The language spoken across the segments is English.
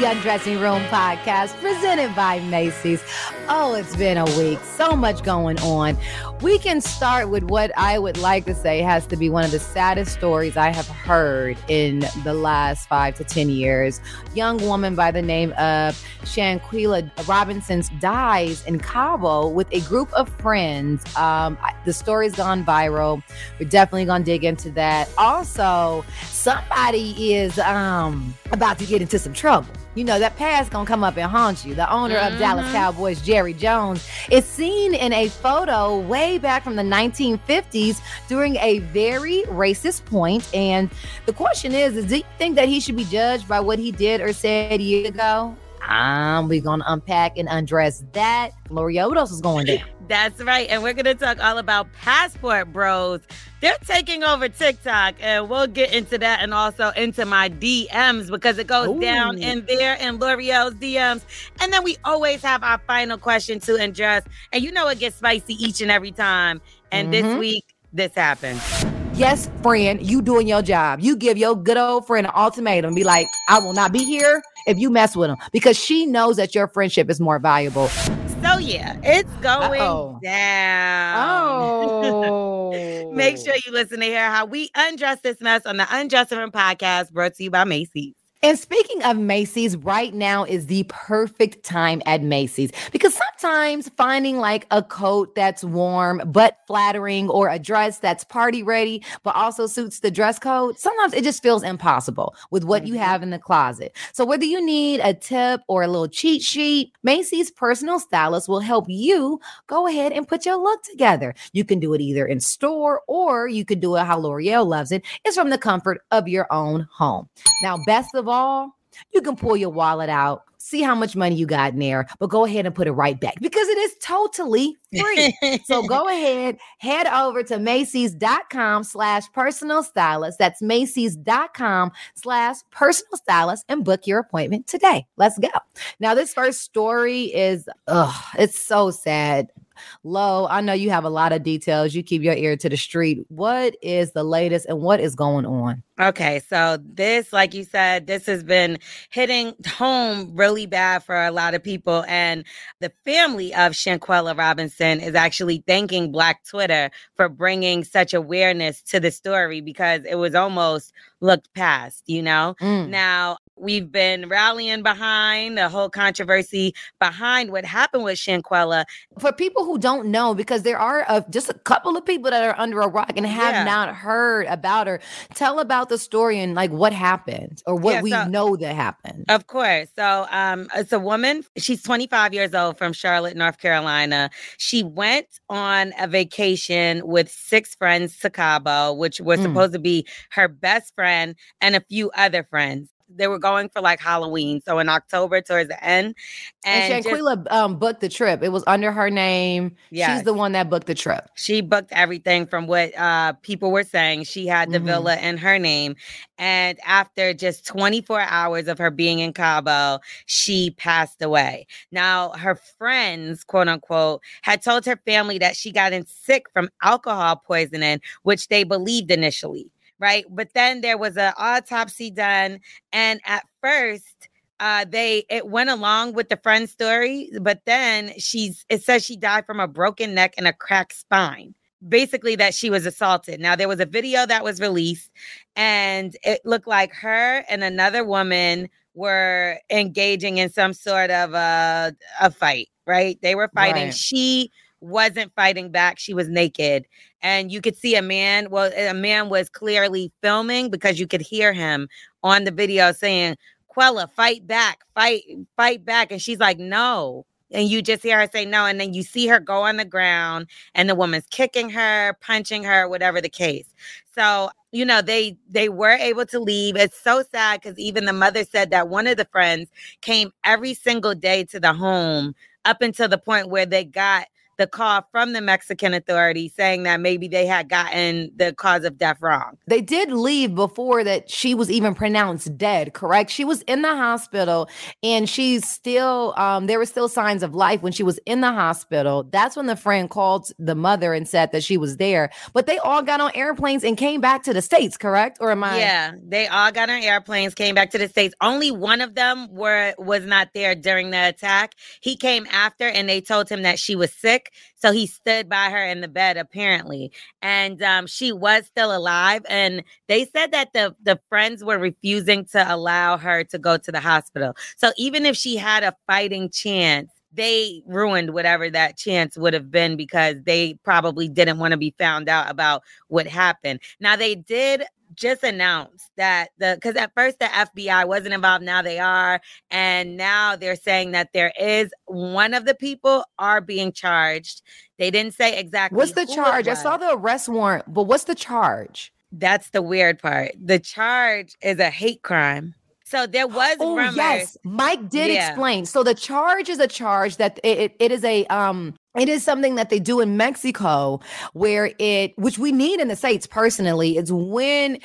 the Undressing Room podcast presented by Macy's. Oh, it's been a week. So much going on. We can start with what I would like to say has to be one of the saddest stories I have heard in the last five to 10 years. Young woman by the name of Shanquella Robinson dies in Cabo with a group of friends. Um, the story's gone viral. We're definitely going to dig into that. Also, somebody is um, about to get into some trouble. You know, that past gonna come up and haunt you. The owner mm-hmm. of Dallas Cowboys, Jerry Jones, is seen in a photo way back from the 1950s during a very racist point. And the question is, is do you think that he should be judged by what he did or said years ago? Um, we're gonna unpack and undress that. Lore'l, what else is going down? That's right. And we're gonna talk all about passport bros. They're taking over TikTok, and we'll get into that and also into my DMs because it goes Ooh. down in there in Lore'l's DMs. And then we always have our final question to undress. And you know it gets spicy each and every time. And mm-hmm. this week, this happened. Yes, friend, you doing your job. You give your good old friend an ultimatum. Be like, I will not be here if you mess with him because she knows that your friendship is more valuable. So yeah, it's going Uh-oh. down. Oh. Make sure you listen to hear how we undress this mess on the Undressing podcast brought to you by Macy's. And speaking of Macy's, right now is the perfect time at Macy's because sometimes finding like a coat that's warm but flattering or a dress that's party ready but also suits the dress code, sometimes it just feels impossible with what mm-hmm. you have in the closet. So whether you need a tip or a little cheat sheet, Macy's personal stylist will help you go ahead and put your look together. You can do it either in store or you could do it how Lore'l loves it. It's from the comfort of your own home. Now, best of all, you can pull your wallet out, see how much money you got in there, but go ahead and put it right back because it is totally free. so go ahead, head over to Macy's.com slash personal stylist. That's Macy's.com slash personal stylist and book your appointment today. Let's go. Now, this first story is, ugh, it's so sad. Lo, I know you have a lot of details. You keep your ear to the street. What is the latest and what is going on? Okay, so this, like you said, this has been hitting home really bad for a lot of people. And the family of Shanquella Robinson is actually thanking Black Twitter for bringing such awareness to the story because it was almost looked past, you know? Mm. Now, we've been rallying behind the whole controversy behind what happened with Shanquella. For people who don't know, because there are just a couple of people that are under a rock and have yeah. not heard about her, tell about the story and like what happened or what yeah, we so, know that happened. Of course. So um, it's a woman, she's 25 years old from Charlotte, North Carolina. She went on a vacation with six friends to Cabo, which was mm. supposed to be her best friend and a few other friends they were going for like Halloween, so in October towards the end. And, and Shanquella just, um, booked the trip. It was under her name. Yeah, she's the one that booked the trip. She booked everything from what uh, people were saying. She had the mm-hmm. villa in her name, and after just 24 hours of her being in Cabo, she passed away. Now, her friends, quote unquote, had told her family that she got in sick from alcohol poisoning, which they believed initially right? But then there was an autopsy done, and at first, uh, they it went along with the friend story, but then she's it says she died from a broken neck and a cracked spine. Basically, that she was assaulted. Now there was a video that was released, and it looked like her and another woman were engaging in some sort of a a fight. Right? They were fighting. Right. She wasn't fighting back. She was naked. And you could see a man, well, a man was clearly filming because you could hear him on the video saying, Quella, fight back, fight, fight back. And she's like, no. And you just hear her say no. And then you see her go on the ground and the woman's kicking her, punching her, whatever the case. So, you know, they they were able to leave. It's so sad because even the mother said that one of the friends came every single day to the home up until the point where they got the call from the Mexican authorities saying that maybe they had gotten the cause of death wrong. They did leave before that she was even pronounced dead, correct? She was in the hospital and she's still, um, there were still signs of life when she was in the hospital. That's when the friend called the mother and said that she was there. But they all got on airplanes and came back to the States, correct? Or am I? Yeah, they all got on airplanes, came back to the States. Only one of them were was not there during the attack. He came after and they told him that she was sick. So he stood by her in the bed, apparently. And um, she was still alive. And they said that the, the friends were refusing to allow her to go to the hospital. So even if she had a fighting chance, they ruined whatever that chance would have been because they probably didn't want to be found out about what happened. Now, they did just announced that the because at first the FBI wasn't involved, now they are, and now they're saying that there is one of the people are being charged. They didn't say exactly what's the charge. I saw the arrest warrant, but what's the charge? That's the weird part. The charge is a hate crime. So there was oh, rumors. Yes, Mike did yeah. explain. So the charge is a charge that it, it is a um it is something that they do in Mexico where it which we need in the states personally is when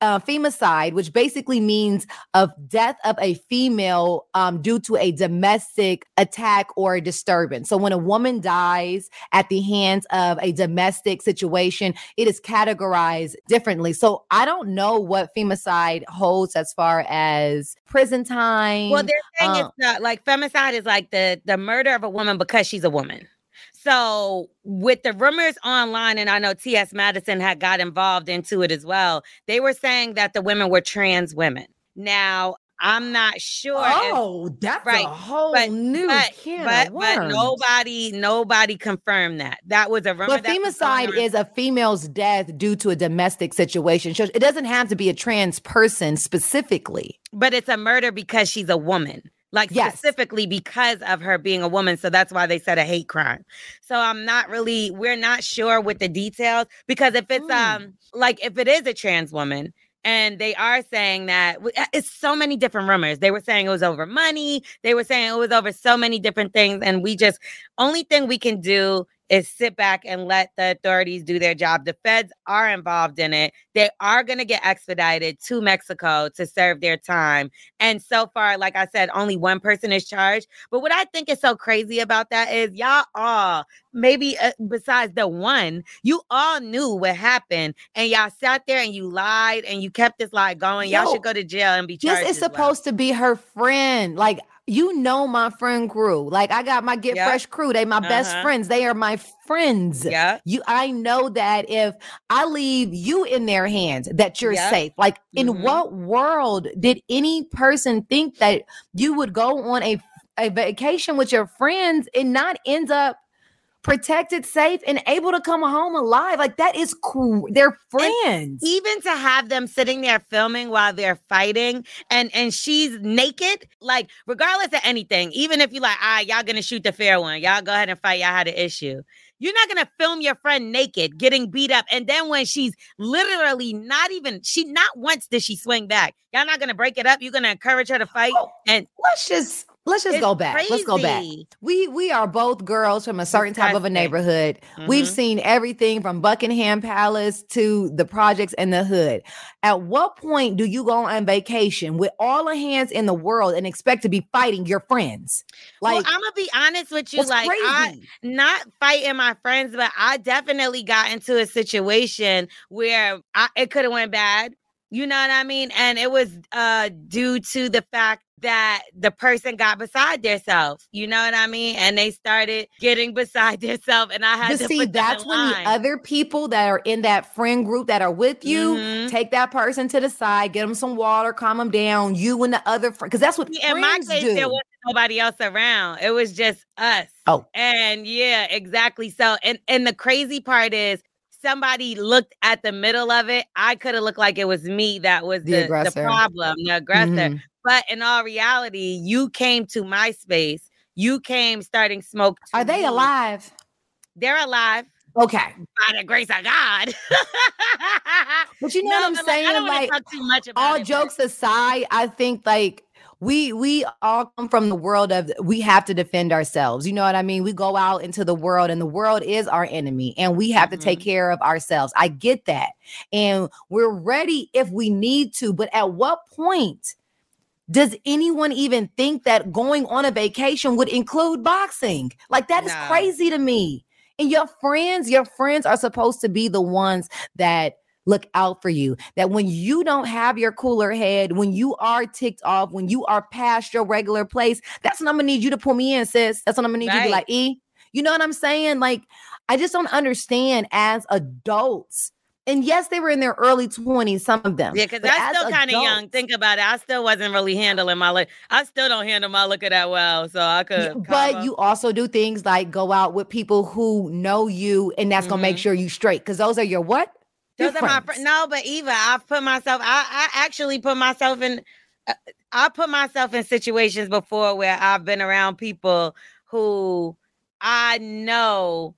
uh, femicide, which basically means of death of a female um, due to a domestic attack or a disturbance. So when a woman dies at the hands of a domestic situation, it is categorized differently. So I don't know what femicide holds as far as prison time. Well, they're saying it's not um like femicide is like the the murder of a woman because she's a woman. So with the rumors online, and I know T.S. Madison had got involved into it as well, they were saying that the women were trans women. Now, I'm not sure. Oh, if, that's right. a whole but, new but, can but, but nobody, nobody confirmed that. That was a rumor. But femicide is a female's death due to a domestic situation. It doesn't have to be a trans person specifically. But it's a murder because she's a woman like yes. specifically because of her being a woman. So that's why they said a hate crime. So I'm not really, we're not sure with the details because if it's mm. um like if it is a trans woman and they are saying that uh, it's so many different rumors. They were saying it was over money. They were saying it was over so many different things. And we just only thing we can do is sit back and let the authorities do their job. The feds are involved in it. They are going to get expedited to Mexico to serve their time. And so far, like I said, only one person is charged. But what I think is so crazy about that is y'all all, maybe uh, besides the one, you all knew what happened and y'all sat there and you lied and you kept this lie going. Y'all should go to jail and be charged. This is supposed well. to be her friend. Like you know my friend crew. Like I got my Get yep. Fresh crew. They my uh-huh. best friends. They are my friends. Yeah. You I know that if I leave you in their hands, that you're yep. safe. Like in mm-hmm. what world did any person think that you would go on a a vacation with your friends and not end up protected, safe, and able to come home alive. Like that is cool. They're friends. And even to have them sitting there filming while they're fighting and and she's naked, like regardless of anything, even if you like, ah, right, y'all gonna shoot the fair one, y'all go ahead and fight, y'all had an issue. You're not gonna film your friend naked, getting beat up, and then when she's literally not even she not once did she swing back. Y'all not gonna break it up. You're gonna encourage her to fight. Oh, and let's just let's just it's go back. Crazy. Let's go back. We we are both girls from a certain type of a neighborhood. Mm-hmm. We've seen everything from Buckingham Palace to the projects in the hood. At what point do you go on vacation with all the hands in the world and expect to be fighting your friends? Like well, I'm gonna be honest with you, like crazy? I not fighting my friends, but I definitely got into a situation where I, it could have went bad. You know what I mean? And it was uh due to the fact that the person got beside themselves. You know what I mean? And they started getting beside themselves, and I had but to see. that's when line. the other people that are in that friend group that are with you mm-hmm. take that person to the side, get them some water, calm them down. You and the other friend, because that's what in my case do. there wasn't nobody else around. It was just us. Oh, and yeah, exactly. So, and and the crazy part is somebody looked at the middle of it, I could have looked like it was me that was the, the, the problem, the aggressor. Mm-hmm. But in all reality, you came to my space. You came starting smoke. Are they me. alive? They're alive. Okay. By the grace of God. but you know no, what I'm saying? Like, like all jokes but... aside, I think like we we all come from the world of we have to defend ourselves. You know what I mean? We go out into the world and the world is our enemy and we have mm-hmm. to take mm-hmm. care of ourselves. I get that. And we're ready if we need to, but at what point does anyone even think that going on a vacation would include boxing? Like that is no. crazy to me. And your friends, your friends are supposed to be the ones that look out for you. That when you don't have your cooler head, when you are ticked off, when you are past your regular place, that's when I'm gonna need you to pull me in, sis. That's when I'm gonna need right. you to be like, E. You know what I'm saying? Like, I just don't understand as adults. And yes, they were in their early 20s, some of them. Yeah, because I'm still kind of young. Think about it. I still wasn't really handling my look. I still don't handle my liquor that well. So I could. But you also do things like go out with people who know you, and that's mm-hmm. gonna make mm-hmm. sure you straight. Because those are your what? Those are my friends. No, but Eva, I've put myself. I, I actually put myself in. Uh, I put myself in situations before where I've been around people who I know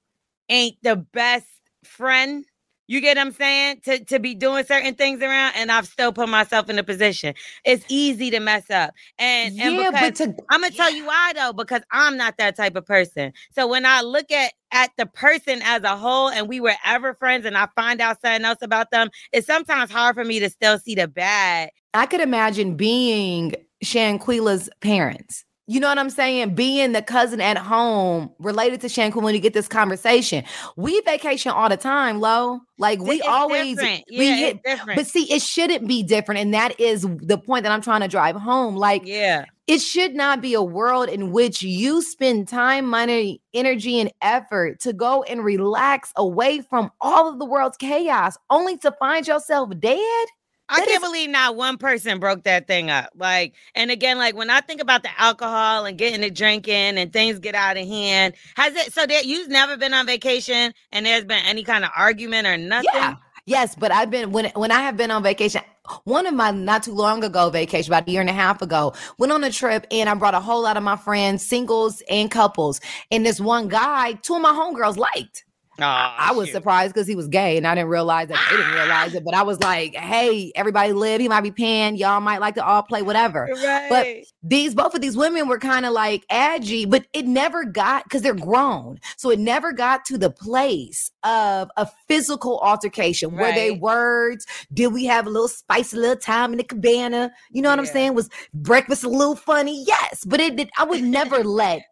ain't the best friend. You get what I'm saying? To to be doing certain things around, and I've still put myself in a position. It's easy to mess up, and yeah, and because to, I'm gonna tell you why though, because I'm not that type of person. So when I look at at the person as a whole and we were ever friends and I find out something else about them, it's sometimes hard for me to still see the bad. I could imagine being Shanquella's parents you know what I'm saying? Being the cousin at home related to Shanquin when you get this conversation. We vacation all the time, Lo. Like we it's always different. we yeah, hit, different. But see, it shouldn't be different. And that is the point that I'm trying to drive home. Like, yeah, it should not be a world in which you spend time, money, energy, and effort to go and relax away from all of the world's chaos, only to find yourself dead. I can't is- believe not one person broke that thing up. Like, and again, like when I think about the alcohol and getting it drinking and things get out of hand, has it so that you've never been on vacation and there's been any kind of argument or nothing? Yeah. Yes, but I've been when when I have been on vacation. One of my not too long ago vacation, about a year and a half ago, went on a trip and I brought a whole lot of my friends, singles and couples. And this one guy, two of my homegirls liked. Oh, I was shoot. surprised because he was gay and I didn't realize that they didn't ah! realize it. But I was like, hey, everybody live. He might be paying. Y'all might like to all play whatever. Right. But these both of these women were kind of like edgy, but it never got because they're grown. So it never got to the place of a physical altercation. Right. Were they words? Did we have a little spicy little time in the cabana? You know what yeah. I'm saying? Was breakfast a little funny? Yes. But it did I would never let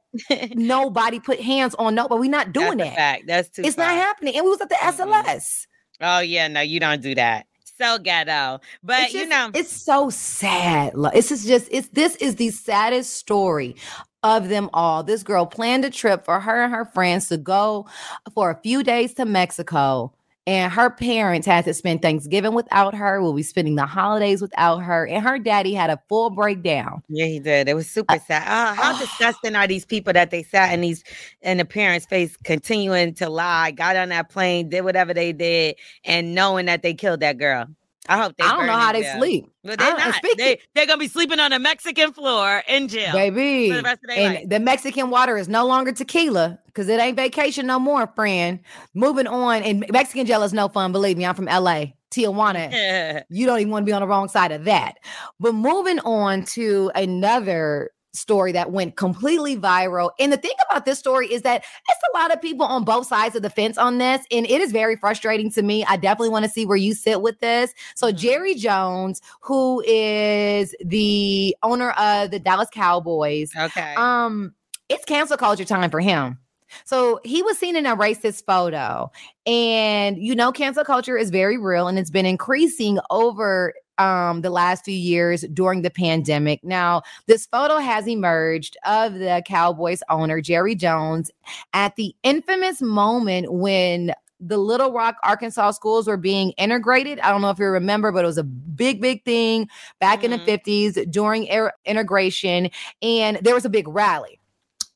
nobody put hands on no, but We're not doing That's that. Fact. That's too. It's far. not happening. And we was at the mm-hmm. SLS. Oh yeah, no, you don't do that. So ghetto, but just, you know, it's so sad. This is just it's this is the saddest story of them all. This girl planned a trip for her and her friends to go for a few days to Mexico and her parents had to spend Thanksgiving without her. We'll be spending the holidays without her. And her daddy had a full breakdown. Yeah, he did. It was super uh, sad. Oh, how disgusting are these people that they sat in these in the parents' face, continuing to lie, got on that plane, did whatever they did, and knowing that they killed that girl. I hope they. I don't know how they jail. sleep. But they're not. They, they're gonna be sleeping on a Mexican floor in jail, baby. The and life. the Mexican water is no longer tequila because it ain't vacation no more, friend. Moving on, and Mexican jail is no fun. Believe me, I'm from LA. Tijuana, you don't even want to be on the wrong side of that. But moving on to another story that went completely viral. And the thing about this story is that it's a lot of people on both sides of the fence on this. And it is very frustrating to me. I definitely want to see where you sit with this. So, mm-hmm. Jerry Jones, who is the owner of the Dallas Cowboys, okay. Um, it's cancel culture time for him. So he was seen in a racist photo. And you know, cancel culture is very real and it's been increasing over um, the last few years during the pandemic. Now, this photo has emerged of the Cowboys owner, Jerry Jones, at the infamous moment when the Little Rock, Arkansas schools were being integrated. I don't know if you remember, but it was a big, big thing back mm-hmm. in the 50s mm-hmm. during er- integration. And there was a big rally.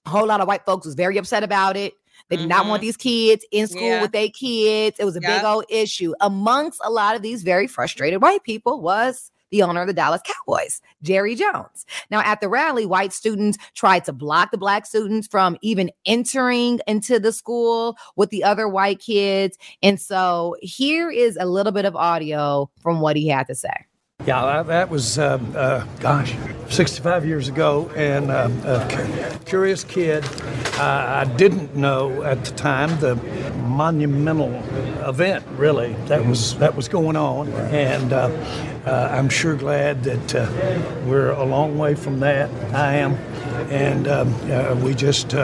A whole lot of white folks was very upset about it. They did mm-hmm. not want mm-hmm. these kids in school yeah. with their kids. It was a yep. big old issue. Amongst a lot of these very frustrated white people was the owner of the Dallas Cowboys, Jerry Jones. Now, at the rally, white students tried to block the black students from even entering into the school with the other white kids. And so here is a little bit of audio from what he had to say. Yeah, that was, uh, uh, gosh, 65 years ago, and uh, a curious kid. I didn't know at the time the monumental event, really, that was that was going on, and uh, uh, I'm sure glad that uh, we're a long way from that. I am, and um, we just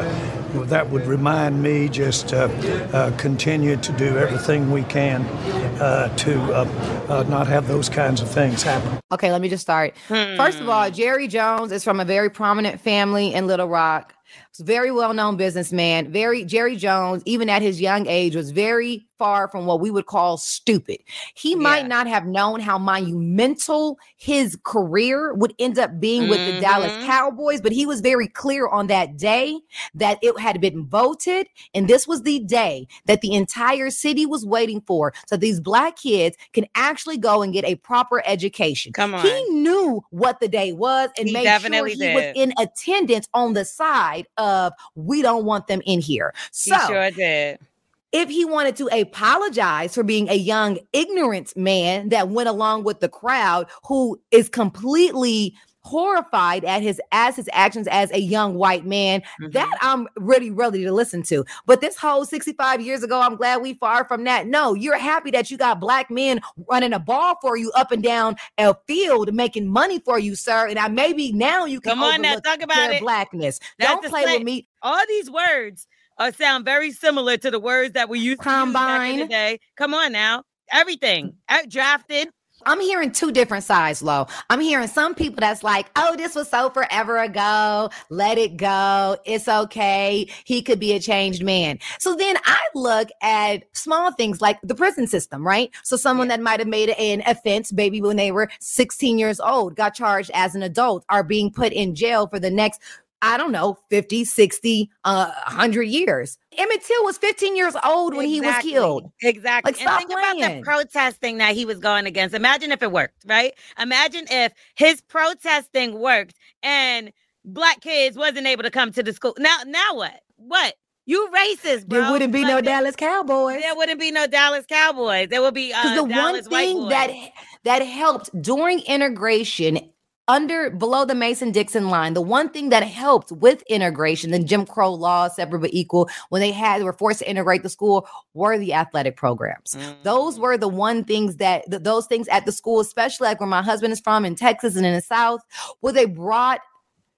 that would remind me just uh, uh, continue to do everything we can uh, to uh, uh, not have those kinds of things happen. Okay, let me just start. Hmm. First of all, hmm. Jerry Jones is from a very prominent family in Little Rock. Very well-known businessman. Very Jerry Jones, even at his young age, was very far from what we would call stupid. He yeah. might not have known how monumental his career would end up being mm-hmm. with the Dallas mm-hmm. Cowboys, but he was very clear on that day that it had been voted, and this was the day that the entire city was waiting for, so these black kids can actually go and get a proper education. Come on, he knew what the day was and he made sure he did. was in attendance on the side of we don't want them in here. So he sure did if he wanted to apologize for being a young, ignorant man that went along with the crowd who is completely horrified at his as his actions as a young white man mm-hmm. that i'm really ready to listen to but this whole 65 years ago i'm glad we far from that no you're happy that you got black men running a ball for you up and down a field making money for you sir and i maybe now you can come on now talk about it blackness That's don't play with me all these words uh, sound very similar to the words that we used Combine. to use back in the day. Come on now. Everything. Uh, drafted. I'm hearing two different sides, Lo. I'm hearing some people that's like, oh, this was so forever ago. Let it go. It's okay. He could be a changed man. So then I look at small things like the prison system, right? So someone yeah. that might have made an offense, maybe when they were 16 years old, got charged as an adult, are being put in jail for the next I don't know, 50, 60, uh, 100 years. Emmett Till was 15 years old when exactly. he was killed. Exactly. Like, and think playing. about the protesting that he was going against. Imagine if it worked, right? Imagine if his protesting worked and black kids wasn't able to come to the school. Now, now what? What? You racist, bro. There wouldn't be like, no Dallas Cowboys. There wouldn't be no Dallas Cowboys. There would be uh, the Dallas one thing that that helped during integration under below the Mason Dixon line, the one thing that helped with integration, the Jim Crow law, separate but equal, when they had they were forced to integrate the school, were the athletic programs. Mm. Those were the one things that th- those things at the school, especially like where my husband is from in Texas and in the South, where they brought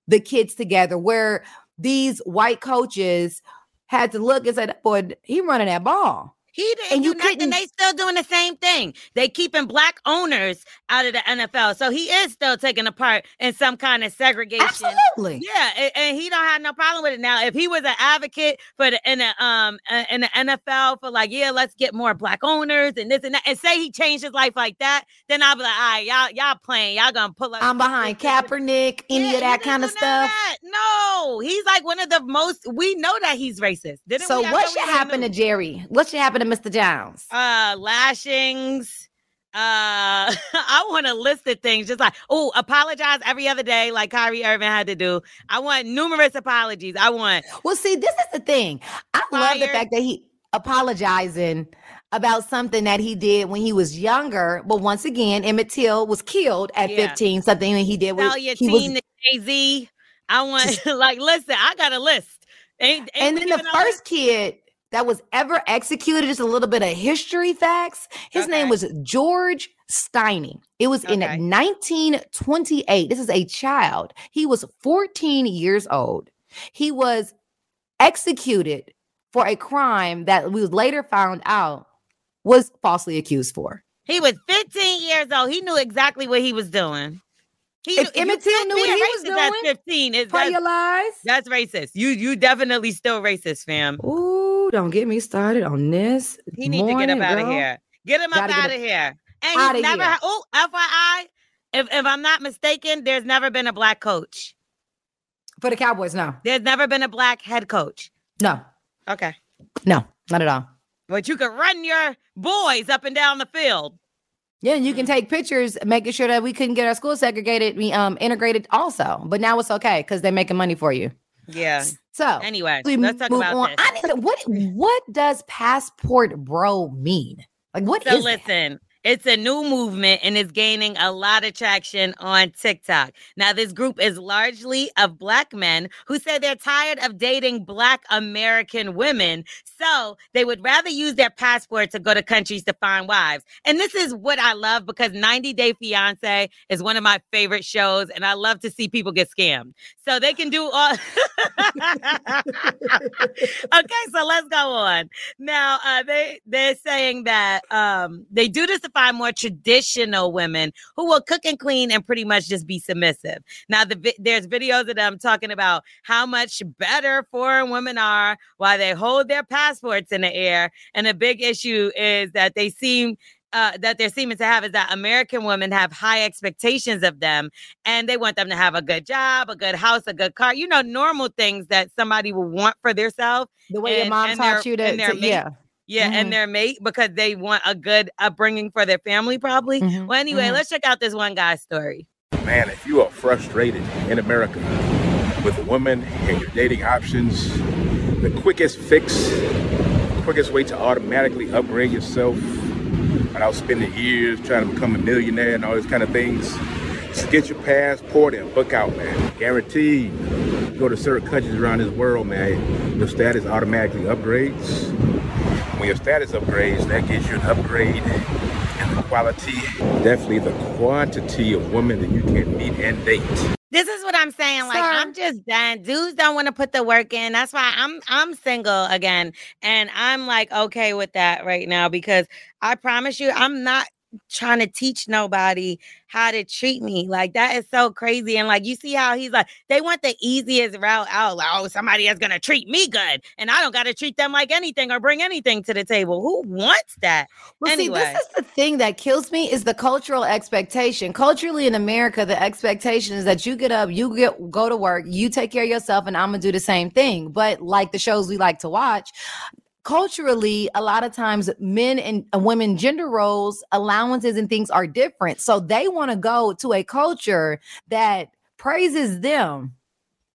the kids together, where these white coaches had to look and say, "Boy, he running that ball." He didn't and you nothing. They still doing the same thing. They keeping black owners out of the NFL. So he is still taking a part in some kind of segregation. Absolutely. Yeah, and, and he don't have no problem with it. Now, if he was an advocate for the in the um in the NFL for like, yeah, let's get more black owners and this and that, and say he changed his life like that, then I'll be like, all right, y'all, y'all playing, y'all gonna pull up. I'm behind Kaepernick, any yeah, of that kind of stuff. No, he's like one of the most. We know that he's racist. Didn't so what should happen to Jerry? What should happen to Mr. Downs? Uh, lashings. Uh, I want a list of things, just like oh, apologize every other day, like Kyrie Irving had to do. I want numerous apologies. I want. Well, see, this is the thing. I love the fact that he apologizing about something that he did when he was younger. But once again, Emmett Till was killed at yeah. 15, something that he did with he was, Jay-Z. I want like listen, I got a list. Ain't, ain't and then the first kid that was ever executed. Just a little bit of history facts. His okay. name was George Stinney. It was okay. in 1928. This is a child. He was 14 years old. He was executed for a crime that we later found out was falsely accused for. He was 15 years old. He knew exactly what he was doing. He, if Emmett Till knew what he was doing, that's 15. Is that's, your lies? That's racist. You you definitely still racist, fam. Ooh, don't get me started on this. He need morning, to get him out of here. Get him up out of here. And he's never. Oh, FYI, if if I'm not mistaken, there's never been a black coach for the Cowboys. No, there's never been a black head coach. No. Okay. No, not at all. But you could run your boys up and down the field. Yeah, and you can take pictures, making sure that we couldn't get our school segregated, we um integrated also. But now it's okay because they're making money for you. Yeah. So anyway, let's talk about on. this. I need, what what does passport bro mean? Like what so is listen, It's a new movement and it's gaining a lot of traction on TikTok. Now, this group is largely of Black men who say they're tired of dating Black American women. So they would rather use their passport to go to countries to find wives. And this is what I love because 90 Day Fiance is one of my favorite shows. And I love to see people get scammed. So they can do all. okay, so let's go on. Now, uh, they, they're saying that um, they do this to find more traditional women who will cook and clean and pretty much just be submissive. Now, the there's videos of them talking about how much better foreign women are while they hold their passports in the air. And a big issue is that they seem uh, that they're seeming to have is that American women have high expectations of them and they want them to have a good job, a good house, a good car, you know, normal things that somebody will want for themselves. The way and, your mom taught you to, to yeah. Yeah, mm-hmm. and their mate because they want a good upbringing for their family, probably. Mm-hmm. Well, anyway, mm-hmm. let's check out this one guy's story. Man, if you are frustrated in America with a woman and your dating options, the quickest fix, quickest way to automatically upgrade yourself without spending years trying to become a millionaire and all these kind of things, just get your passport and book out, man. Guaranteed. Go to certain countries around this world, man. Your status automatically upgrades when your status upgrades, that gives you an upgrade in the quality, definitely the quantity of women that you can meet and date. This is what I'm saying. Like Sir. I'm just done. Dudes don't want to put the work in. That's why I'm I'm single again. And I'm like okay with that right now because I promise you I'm not trying to teach nobody how to treat me. Like that is so crazy. And like you see how he's like, they want the easiest route out. Like, oh, somebody is gonna treat me good. And I don't gotta treat them like anything or bring anything to the table. Who wants that? Well, anyway. see, this is the thing that kills me is the cultural expectation. Culturally in America, the expectation is that you get up, you get go to work, you take care of yourself, and I'm gonna do the same thing. But like the shows we like to watch, culturally a lot of times men and uh, women gender roles allowances and things are different. So they want to go to a culture that praises them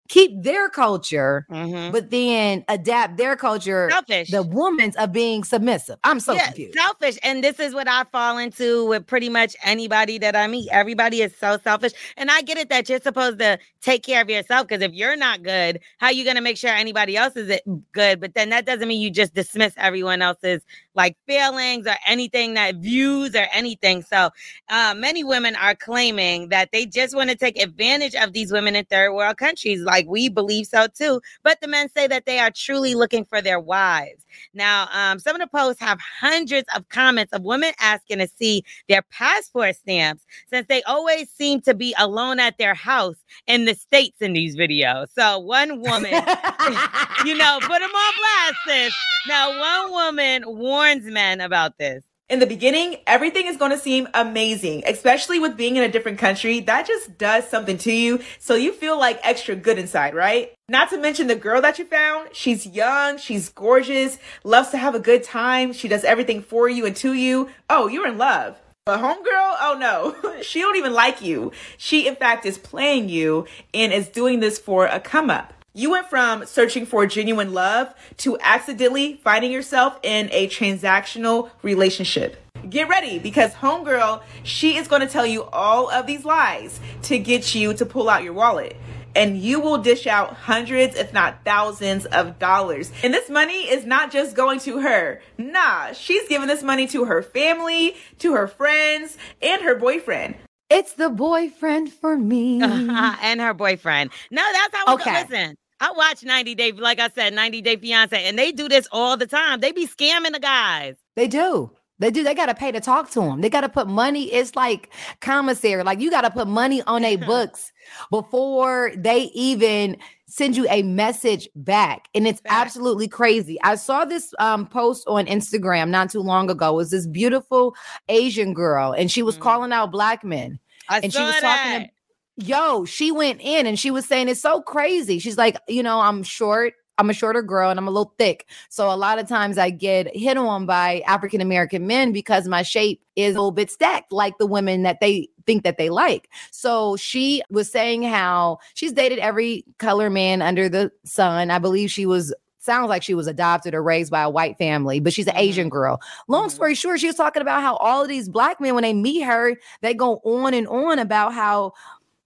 keep their culture, mm-hmm. but then adapt their culture. Selfish. The woman's of being submissive. I'm so yeah, confused. Selfish. And this is what I fall into with pretty much anybody that I meet. Everybody is so selfish. And I get it that you're supposed to take care of yourself because if you're not good, how are you going to make sure anybody else is good? But then that doesn't mean you just dismiss everyone else's like feelings or anything that views or anything. So uh, many women are claiming that they just want to take advantage of these women in third world countries. Like we believe so too. But the men say that they are truly looking for their wives. Now, um, some of the posts have hundreds of comments of women asking to see their passport stamps since they always seem to be alone at their house in the States in these videos. So one woman, you know, put them on blast, sis. Now, one woman warns men about this. In the beginning, everything is going to seem amazing, especially with being in a different country. That just does something to you. So you feel like extra good inside, right? Not to mention the girl that you found. She's young. She's gorgeous, loves to have a good time. She does everything for you and to you. Oh, you're in love. But homegirl, oh no, she don't even like you. She in fact is playing you and is doing this for a come up. You went from searching for genuine love to accidentally finding yourself in a transactional relationship. Get ready because homegirl, she is going to tell you all of these lies to get you to pull out your wallet. And you will dish out hundreds, if not thousands of dollars. And this money is not just going to her. Nah, she's giving this money to her family, to her friends, and her boyfriend. It's the boyfriend for me. and her boyfriend. No, that's how we okay. go. Listen, I watch 90 Day, like I said, 90 Day Fiance, and they do this all the time. They be scamming the guys. They do. They do. They got to pay to talk to them. They got to put money. It's like commissary. Like you got to put money on a books before they even send you a message back. And it's back. absolutely crazy. I saw this um, post on Instagram not too long ago. It was this beautiful Asian girl, and she was mm-hmm. calling out black men. I and she was that. talking yo, she went in and she was saying it's so crazy. She's like, you know, I'm short. I'm a shorter girl and I'm a little thick. So a lot of times I get hit on by African American men because my shape is a little bit stacked, like the women that they think that they like. So she was saying how she's dated every color man under the sun. I believe she was sounds like she was adopted or raised by a white family, but she's an Mhm. Asian girl. Long Mhm. story short, she was talking about how all of these black men, when they meet her, they go on and on about how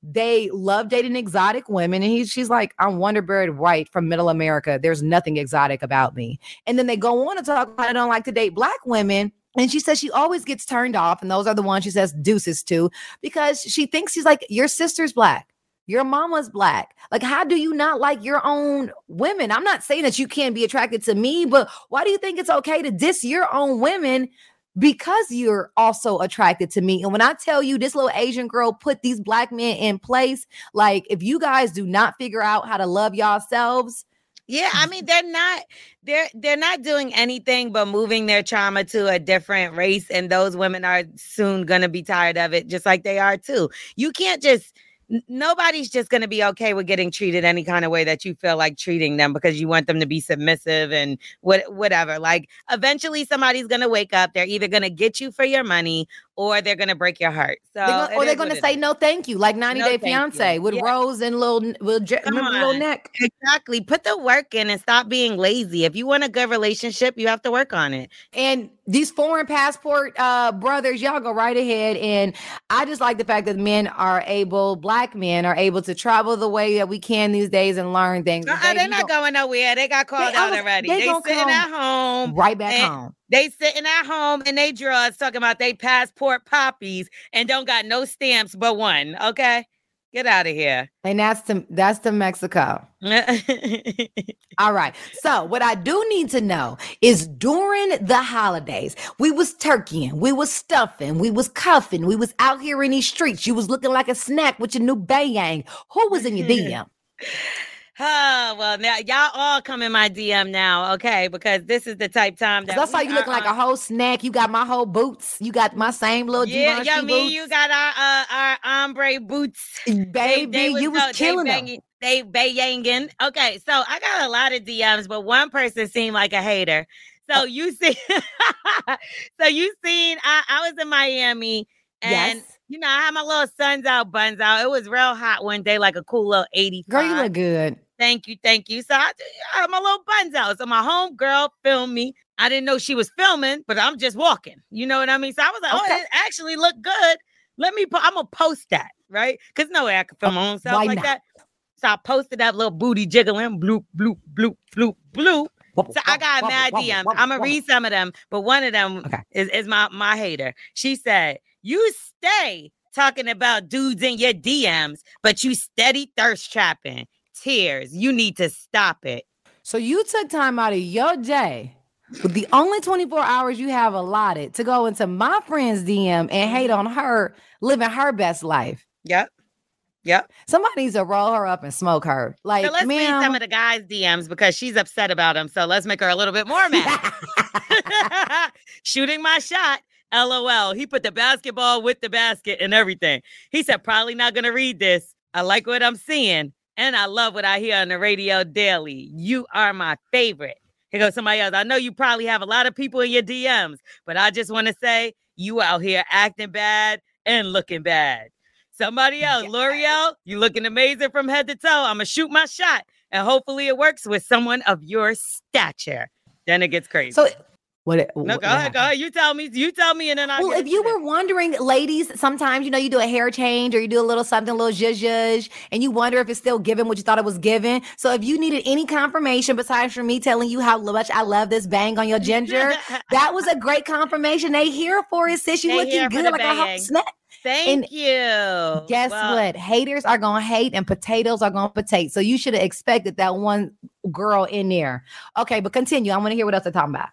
they love dating exotic women. And he, she's like, I'm Wonder Bread White from Middle America. There's nothing exotic about me. And then they go on to talk about I don't like to date black women. And she says she always gets turned off. And those are the ones she says deuces to because she thinks she's like, Your sister's black. Your mama's black. Like, how do you not like your own women? I'm not saying that you can't be attracted to me, but why do you think it's okay to diss your own women because you're also attracted to me. And when I tell you this little Asian girl put these black men in place, like if you guys do not figure out how to love yourselves, Yeah, I mean they're not they're they're not doing anything but moving their trauma to a different race and those women are soon going to be tired of it just like they are too. You can't just nobody's just going to be okay with getting treated any kind of way that you feel like treating them because you want them to be submissive and what whatever. Like eventually somebody's going to wake up, they're either going to get you for your money or they're going to break your heart. So they're gonna- or they're going to say no thank you, like 90 No, Day Fiance you. with Yeah. Rose and little, Je- little neck. Exactly. Put the work in and stop being lazy. If you want a good relationship, you have to work on it. And these foreign passport uh brothers, y'all go right ahead. And I just like the fact that men are able, black men are able to travel the way that we can these days and learn things. Uh-uh, Baby, they're not gon- going nowhere. They got called They- out was- already. they They, sitting at home. right back and- home. They sitting at home and they drawers talking about they passport poppies and don't got no stamps but one. Okay, get out of here. And that's to that's to Mexico. All right. So what I do need to know is during the holidays, we was turkeying, we was stuffing, we was cuffing, we was out here in these streets. You was looking like a snack with your new bayang. Who was in your DM? Oh well, now y'all all come in my DM now, okay? Because this is the type time that That's how you looking are like a whole snack. You got my whole boots. You got my same little Yeah, yeah, me, boots. you got our uh, our ombre boots. They- Baby, they you was so- killing they them. banging, They bayanging. Okay, so I got a lot of DMs, but one person seemed like a hater. So you see, so you seen I, I was in Miami and Yes. you know I had my little suns out, buns out. It was real hot one day, like a cool little 85. Girl, you look good. Thank you, thank you. So I, I had my little buns out. So my home girl filmed me. I didn't know she was filming, but I'm just walking. You know what I mean? So I was like, oh, Okay. oh, it actually looked good. Let me. Po- I'm gonna post that, right? Because no way I can film my own self like not? that. So I posted that little booty jiggling, bloop, bloop, bloop, bloop, bloop. So I got mad DMs. I'm gonna read some of them, but one of them Okay. is, is my my hater. She said, "You stay talking about dudes in your DMs, but you steady thirst trapping. Tears. You need to stop it." So you took time out of your day with the only 24 hours you have allotted to go into my friend's DM and hate on her living her best life. Yep. Yep. Somebody needs to roll her up and smoke her. Like, So let's read some of the guys' DMs because she's upset about him. So let's make her a little bit more mad. Shooting my shot. LOL. He put the basketball with the basket and everything. He said, probably not going to read this. I like what I'm seeing. And I love what I hear on the radio daily. You are my favorite. Here goes somebody else. I know you probably have a lot of people in your DMs, but I just want to say you out here acting bad and looking bad. Somebody else, Lore'l, you looking amazing from head to toe. I'm gonna shoot my shot, and hopefully it works with someone of your stature. Then it gets crazy. so what? it, no, what go ahead, go ahead. You tell me, you tell me, and then I. Well, if you were wondering, ladies, sometimes you know you do a hair change or you do a little something, a little zhuzh zhuzh, and you wonder if it's still giving what you thought it was giving. So if you needed any confirmation besides from me telling you how much I love this bang on your ginger, that was a great confirmation. They here for it, sis. You They looking good like a hot snack. Thank and you. Guess Well, what? Haters are gonna hate and potatoes are gonna potate. So you should have expected that one girl in there. Okay, but continue. I want to hear what else they're talking about.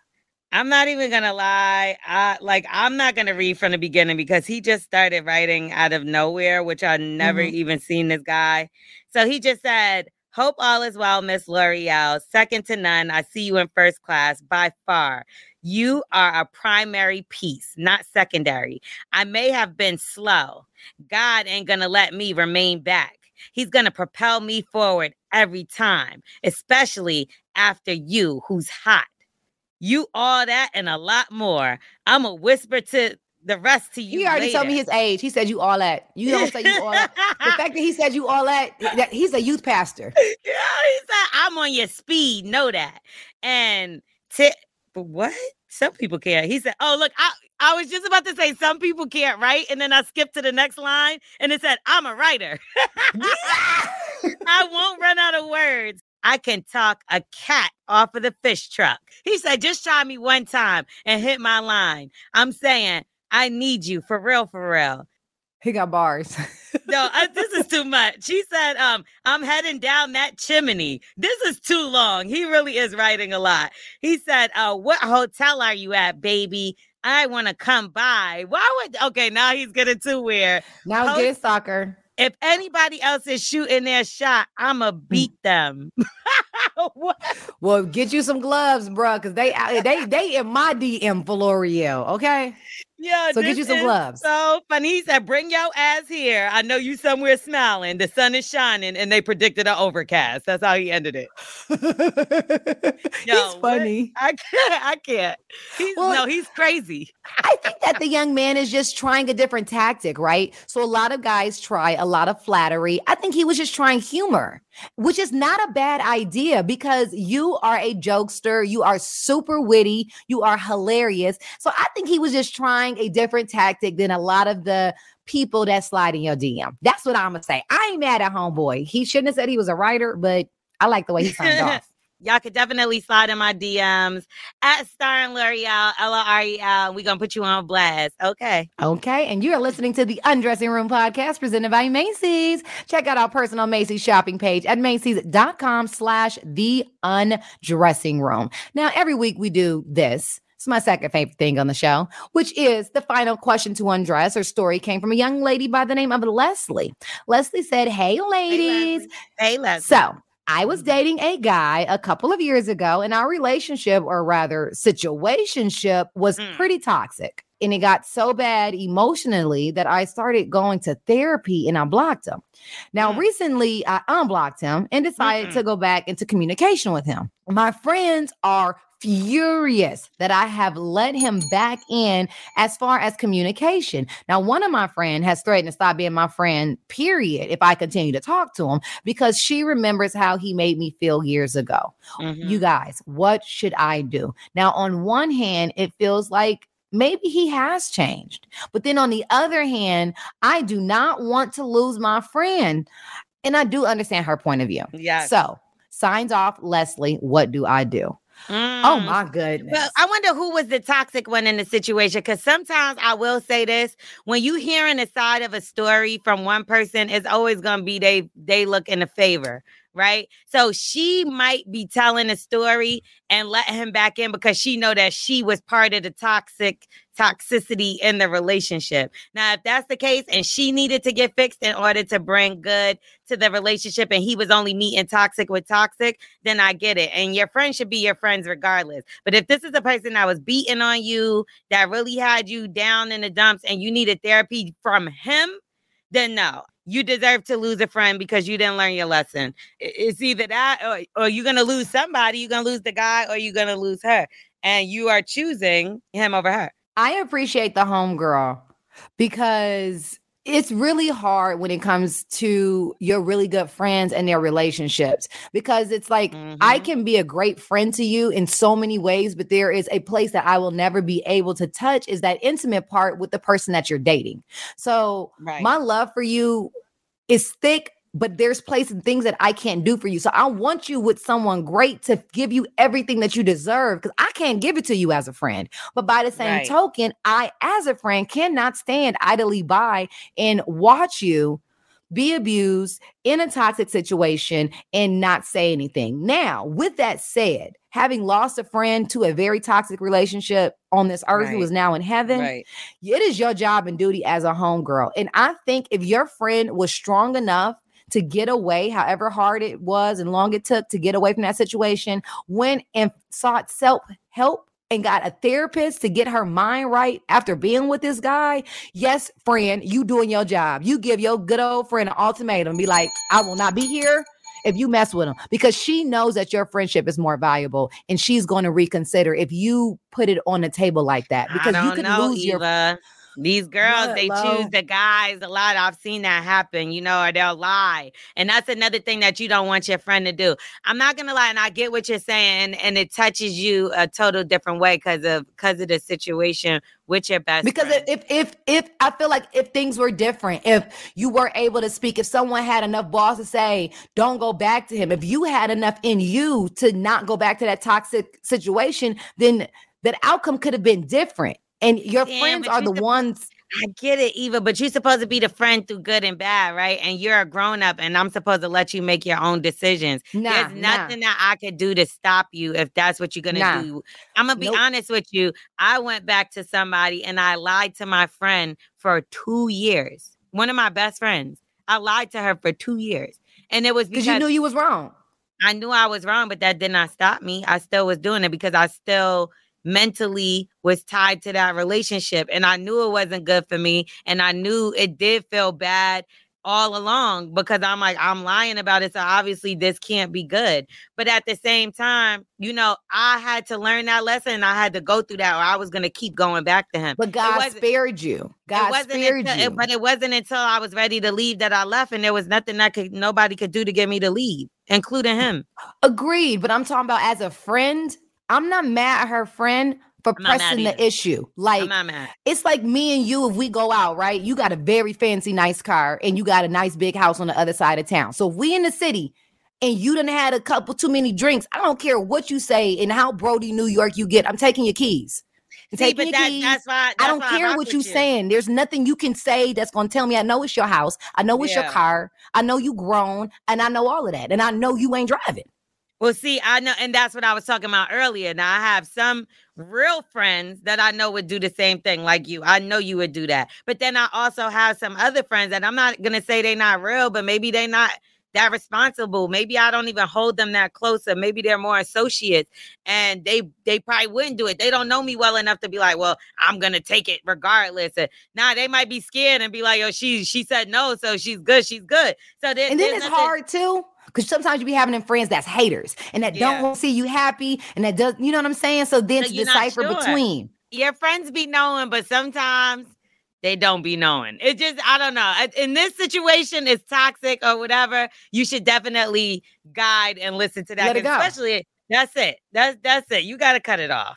I'm not even gonna lie. I like I'm not gonna read from the beginning because he just started writing out of nowhere, which I never Mhm. even seen this guy. So he just said, Hope all is well, Miss Lore'l. Second to none. I see you in first class by far. You are a primary piece, not secondary. I may have been slow. God ain't gonna let me remain back. He's gonna propel me forward every time, especially after you, who's hot. You all that and a lot more. I'm a whisper to The rest to you. He already later. told me his age. He said you all that. You don't say you all that. the fact that he said you all that, that he's a youth pastor. yeah, he said, I'm on your speed. Know that. And t- but what? Some people can't. He said, Oh, look, I, I was just about to say some people can't write. And then I skipped to the next line and it said, I'm a writer. I won't run out of words. I can talk a cat off of the fish truck. He said, just try me one time and hit my line. I'm saying, I need you for real, for real. He got bars. No, I, this is too much. She said, um, I'm heading down that chimney. This is too long. He really is writing a lot. He said, uh, what hotel are you at, baby? I want to come by. Why would okay, now he's getting too weird. now Post- get soccer. If anybody else is shooting their shot, I'ma Mm. beat them. Well, get you some gloves, bro, because they they they in my DM for Lore'l. Okay. Yeah, So get you some gloves. So funny. He said, "Bring your ass here. I know you somewhere smiling. The sun is shining, and they predicted an overcast." That's how he ended it. He's Yo, what? funny. I can't. I can't. He's Well- no, he's crazy. I think that the young man is just trying a different tactic, right? So a lot of guys try a lot of flattery. I think he was just trying humor, which is not a bad idea because you are a jokester, you are super witty, you are hilarious. So I think he was just trying a different tactic than a lot of the people that slide in your DM. That's what I'm gonna say. I ain't mad at homeboy. He shouldn't have said he was a writer, but I like the way he signed off. Y'all could definitely slide in my DMs at Star and Lore'l, L O R E L. We're gonna put you on blast. Okay. Okay, and you're listening to the Undressing Room podcast presented by Macy's. Check out our personal Macy's shopping page at Macy's.com slash the undressing room. Now, every week we do this. It's my second favorite thing on the show, which is the final question to undress. Her story came from a young lady by the name of Leslie. Leslie said, Hey, ladies. Hey, Leslie. So I was dating a guy a couple of years ago, and our relationship, or rather, situationship, was Mm. pretty toxic. And it got so bad emotionally that I started going to therapy and I blocked him. Now, Mm. recently, I unblocked him and decided Mm-mm. to go back into communication with him. My friends are furious that I have let him back in as far as communication. Now, one of my friend has threatened to stop being my friend, period, if I continue to talk to him because she remembers how he made me feel years ago. Mhm. You guys, what should I do? Now, on one hand, it feels like maybe he has changed. But then on the other hand, I do not want to lose my friend. And I do understand her point of view. Yeah. So, signs off, Leslie, what do I do? Oh Mm. my goodness. Well, I wonder who was the toxic one in the situation. Because sometimes I will say this: when you hearing a side of a story from one person, it's always gonna be they they look in a favor, right? So she might be telling a story and let him back in because she know that she was part of the toxic toxicity in the relationship. Now, if that's the case, and she needed to get fixed in order to bring good to the relationship, and he was only meeting toxic with toxic, then I get it. And your friends should be your friends regardless. But if this is a person that was beating on you, that really had you down in the dumps, and you needed therapy from him, then no. You deserve to lose a friend because you didn't learn your lesson. It's either that or, or you're gonna lose somebody, you're gonna lose the guy, or you're gonna lose her. And you are choosing him over her. I appreciate the homegirl because it's really hard when it comes to your really good friends and their relationships because it's like I Mhm. can be a great friend to you in so many ways, but there is a place that I will never be able to touch is that intimate part with the person that you're dating. So Right. my love for you is thick, but there's places and things that I can't do for you. So I want you with someone great to give you everything that you deserve because I can't give it to you as a friend. But by the same Right. token, I, as a friend, cannot stand idly by and watch you be abused in a toxic situation and not say anything. Now, with that said, having lost a friend to a very toxic relationship on this earth who Right. is now in heaven, right. it is your job and duty as a homegirl. And I think if your friend was strong enough to get away, however hard it was and long it took to get away from that situation, went and sought self help and got a therapist to get her mind right after being with this guy. Yes, friend, you doing your job. You give your good old friend an ultimatum. Be like, I will not be here if you mess with him because she knows that your friendship is more valuable and she's going to reconsider if you put it on the table like that because you know, lose your Eva. These girls, they choose the guys a lot. I've seen that happen, you know, or they'll lie. And that's another thing that you don't want your friend to do. I'm not gonna lie, and I get what you're saying, and it touches you a total different way because of because of the situation with your best because friend. if if if I feel like if things were different, if you were able to speak, if someone had enough balls to say, "Don't go back to him," if you had enough in you to not go back to that toxic situation, then that outcome could have been different. And your Damn, friends are the supposed- ones. I get it, Eva, but you're supposed to be the friend through good and bad, right? And you're a grown up, and I'm supposed to let you make your own decisions. Nah, There's nah. nothing that I could do to stop you if that's what you're gonna Nah. do. I'm gonna be Nope. honest with you. I went back to somebody and I lied to my friend for two years. One of my best friends. I lied to her for two years. And it was because because you knew you was wrong. I knew I was wrong, but that did not stop me. I still was doing it because I still mentally was tied to that relationship and I knew it wasn't good for me and I knew it did feel bad all along because I'm like I'm lying about it so obviously this can't be good. But at the same time, you know, I had to learn that lesson and I had to go through that or I was going to keep going back to him. But God spared you. it God wasn't spared until, you. it- but it wasn't until I was ready to leave that I left, and there was nothing that could nobody could do to get me to leave, including him. Agreed. But I'm talking about as a friend. I'm not mad at her friend for I'm pressing the issue. Like I'm not mad. it's like me and you if we go out right you got a very fancy nice car and you got a nice big house on the other side of town so if we in the city and you done had a couple too many drinks i don't care what you say and how brody new york you get i'm taking your keys I'm See, taking but your that, keys. that's why I don't care what you saying. There's nothing you can say that's gonna tell me. I know it's your house. I know it's your car. I know you grown, and I know all of that. And I know you ain't driving. Well, see, I know, and that's what I was talking about earlier. Now I have some real friends that I know would do the same thing like you. I know you would do that. But then I also have some other friends that I'm not gonna say they're not real, but maybe they're not that responsible. Maybe I don't even hold them that close, or maybe they're more associates and they they probably wouldn't do it. They don't know me well enough to be like, well, I'm gonna take it regardless. And now they might be scared and be like, oh, she she said no, so she's good, she's good. So there, And then it's nothing- hard too. Because sometimes you be having them friends that's haters and that Yeah. don't want to see you happy and that does, you know what I'm saying? So then So to decipher sure. between. your friends be knowing, but sometimes they don't be knowing. It just, I don't know. In this situation, it's toxic or whatever. You should definitely guide and listen to that. Let it 'cause go. Especially, that's it. That's that's it. You got to cut it off.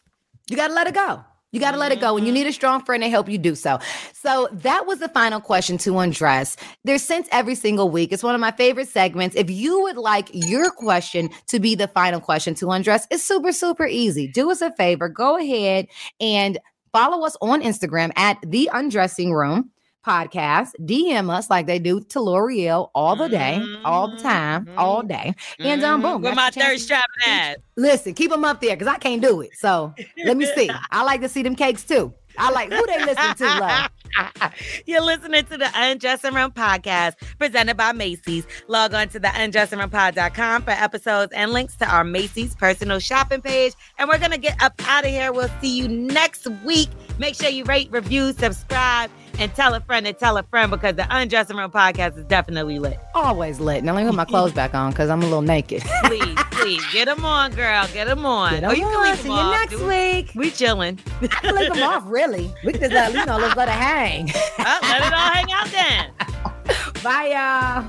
You got to let it go. You got to let it go. And you need a strong friend to help you do so. So that was the final question to undress. There's since every single week. It's one of my favorite segments. If you would like your question to be the final question to undress, it's super, super easy. Do us a favor. Go ahead and follow us on Instagram at the undressing room podcast. DM us like they do to Lore'l all the day, all the time, all day. And um, boom. Mm-hmm. With my third strap ass. Listen, keep them up there because I can't do it. So let me see. I like to see them cakes too. I like who they listen to, love. You're listening to the Undressing Room podcast presented by Macy's. Log on to the undressingroompod.com for episodes and links to our Macy's personal shopping page. And we're going to get up out of here. We'll see you next week. Make sure you rate, review, subscribe, and tell a friend and tell a friend because the Undressing Room podcast is definitely lit. Always lit. Now let me put my clothes back on because I'm a little naked. Please, please get them on, girl. Get them on. Get Or 'em you can on. leave See them you off. next Do- week. We chilling. I can leave them off, really. We can just let, you know, let's let it hang. Oh, let it all hang out then. Bye, y'all.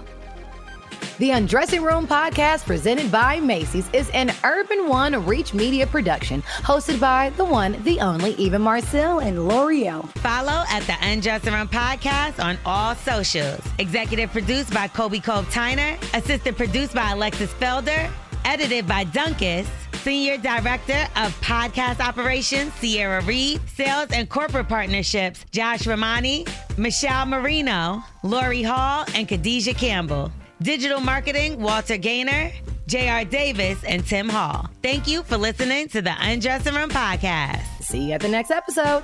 The Undressing Room podcast, presented by Macy's, is an Urban One Reach Media production, hosted by the one, the only Eva Marcille and Lore'l. Follow at the Undressing Room podcast on all socials. Executive produced by Kobe Cove Tyner. Assistant produced by Alexis Felder. Edited by Dunkus. Senior Director of Podcast Operations, Sierra Reed. Sales and Corporate Partnerships, Josh Romani, Michelle Marino, Lori Hall, and Khadijah Campbell. Digital Marketing, Walter Gaynor, J.R. Davis, and Tim Hall. Thank you for listening to the Undressing Room podcast. See you at the next episode.